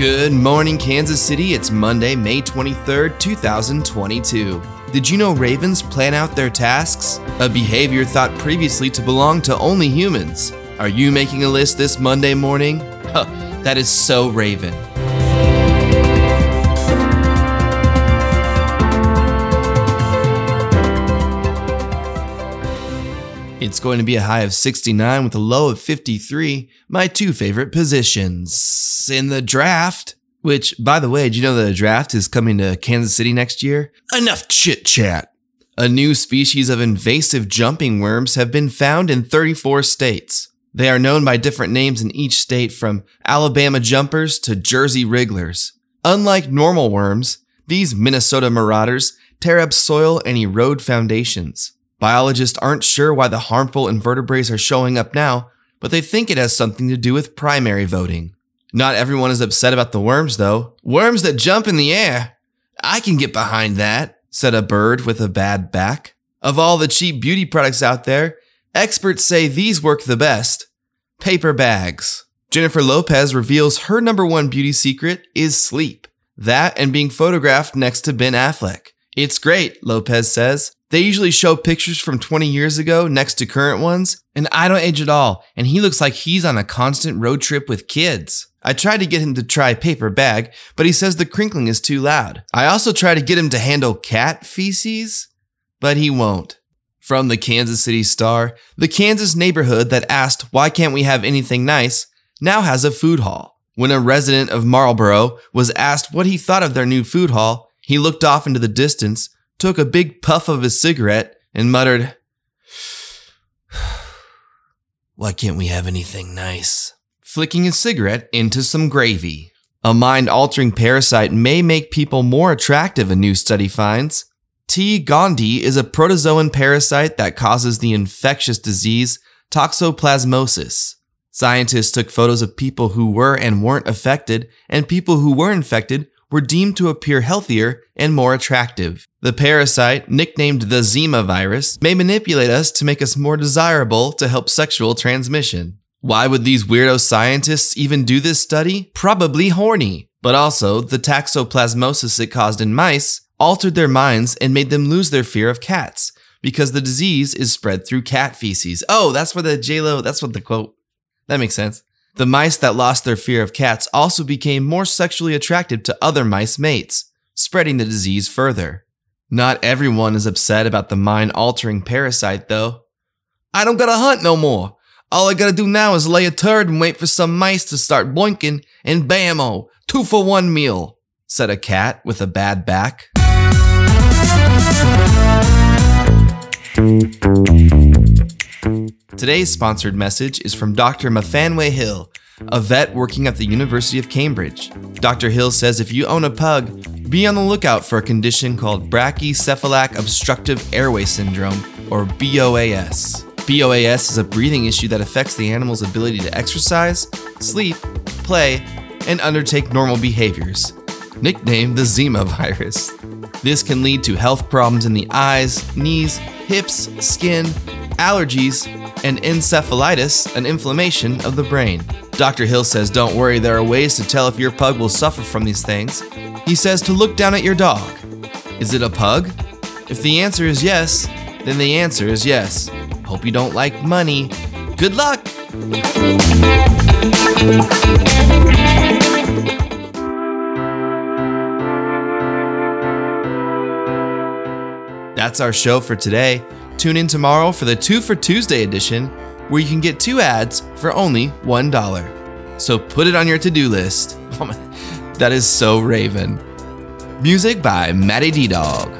Good morning, Kansas City. It's Monday, May 23rd, 2022. Did you know ravens plan out their tasks? A behavior thought previously to belong to only humans. Are you making a list this Monday morning? Huh, that is so Raven. It's going to be a high of 69 with a low of 53, my two favorite positions. In the draft, which, by the way, do you know the draft is coming to Kansas City next year? Enough chit chat. A new species of invasive jumping worms have been found in 34 states. They are known by different names in each state from Alabama jumpers to Jersey wrigglers. Unlike normal worms, these Minnesota marauders tear up soil and erode foundations. Biologists aren't sure why the harmful invertebrates are showing up now, but they think it has something to do with primary voting. Not everyone is upset about the worms, though. Worms that jump in the air. I can get behind that, said a bird with a bad back. Of all the cheap beauty products out there, experts say these work the best paper bags. Jennifer Lopez reveals her number one beauty secret is sleep. That and being photographed next to Ben Affleck. It's great, Lopez says. They usually show pictures from 20 years ago next to current ones, and I don't age at all, and he looks like he's on a constant road trip with kids. I tried to get him to try paper bag, but he says the crinkling is too loud. I also try to get him to handle cat feces, but he won't. From the Kansas City Star, the Kansas neighborhood that asked, Why can't we have anything nice? now has a food hall. When a resident of Marlboro was asked what he thought of their new food hall, he looked off into the distance took a big puff of his cigarette, and muttered, Why can't we have anything nice? Flicking his cigarette into some gravy. A mind altering parasite may make people more attractive, a new study finds. T. gondii is a protozoan parasite that causes the infectious disease toxoplasmosis. Scientists took photos of people who were and weren't affected, and people who were infected were deemed to appear healthier and more attractive. The parasite, nicknamed the Zima virus, may manipulate us to make us more desirable to help sexual transmission. Why would these weirdo scientists even do this study? Probably horny. But also, the toxoplasmosis it caused in mice altered their minds and made them lose their fear of cats because the disease is spread through cat feces. Oh, that's where the JLo, that's what the quote. That makes sense. The mice that lost their fear of cats also became more sexually attractive to other mice mates, spreading the disease further. Not everyone is upset about the mind altering parasite, though. I don't gotta hunt no more. All I gotta do now is lay a turd and wait for some mice to start boinking, and bammo, two for one meal, said a cat with a bad back. Today's sponsored message is from Dr. Mafanwe Hill, a vet working at the University of Cambridge. Dr. Hill says if you own a pug, be on the lookout for a condition called brachycephalic obstructive airway syndrome, or BOAS. BOAS is a breathing issue that affects the animal's ability to exercise, sleep, play, and undertake normal behaviors, nicknamed the Zima virus. This can lead to health problems in the eyes, knees, hips, skin, allergies, and encephalitis, an inflammation of the brain. Dr. Hill says don't worry, there are ways to tell if your pug will suffer from these things. He says to look down at your dog. Is it a pug? If the answer is yes, then the answer is yes. Hope you don't like money. Good luck! That's our show for today. Tune in tomorrow for the Two for Tuesday edition, where you can get two ads for only $1. So put it on your to do list. Oh that is so Raven. Music by Matty D Dog.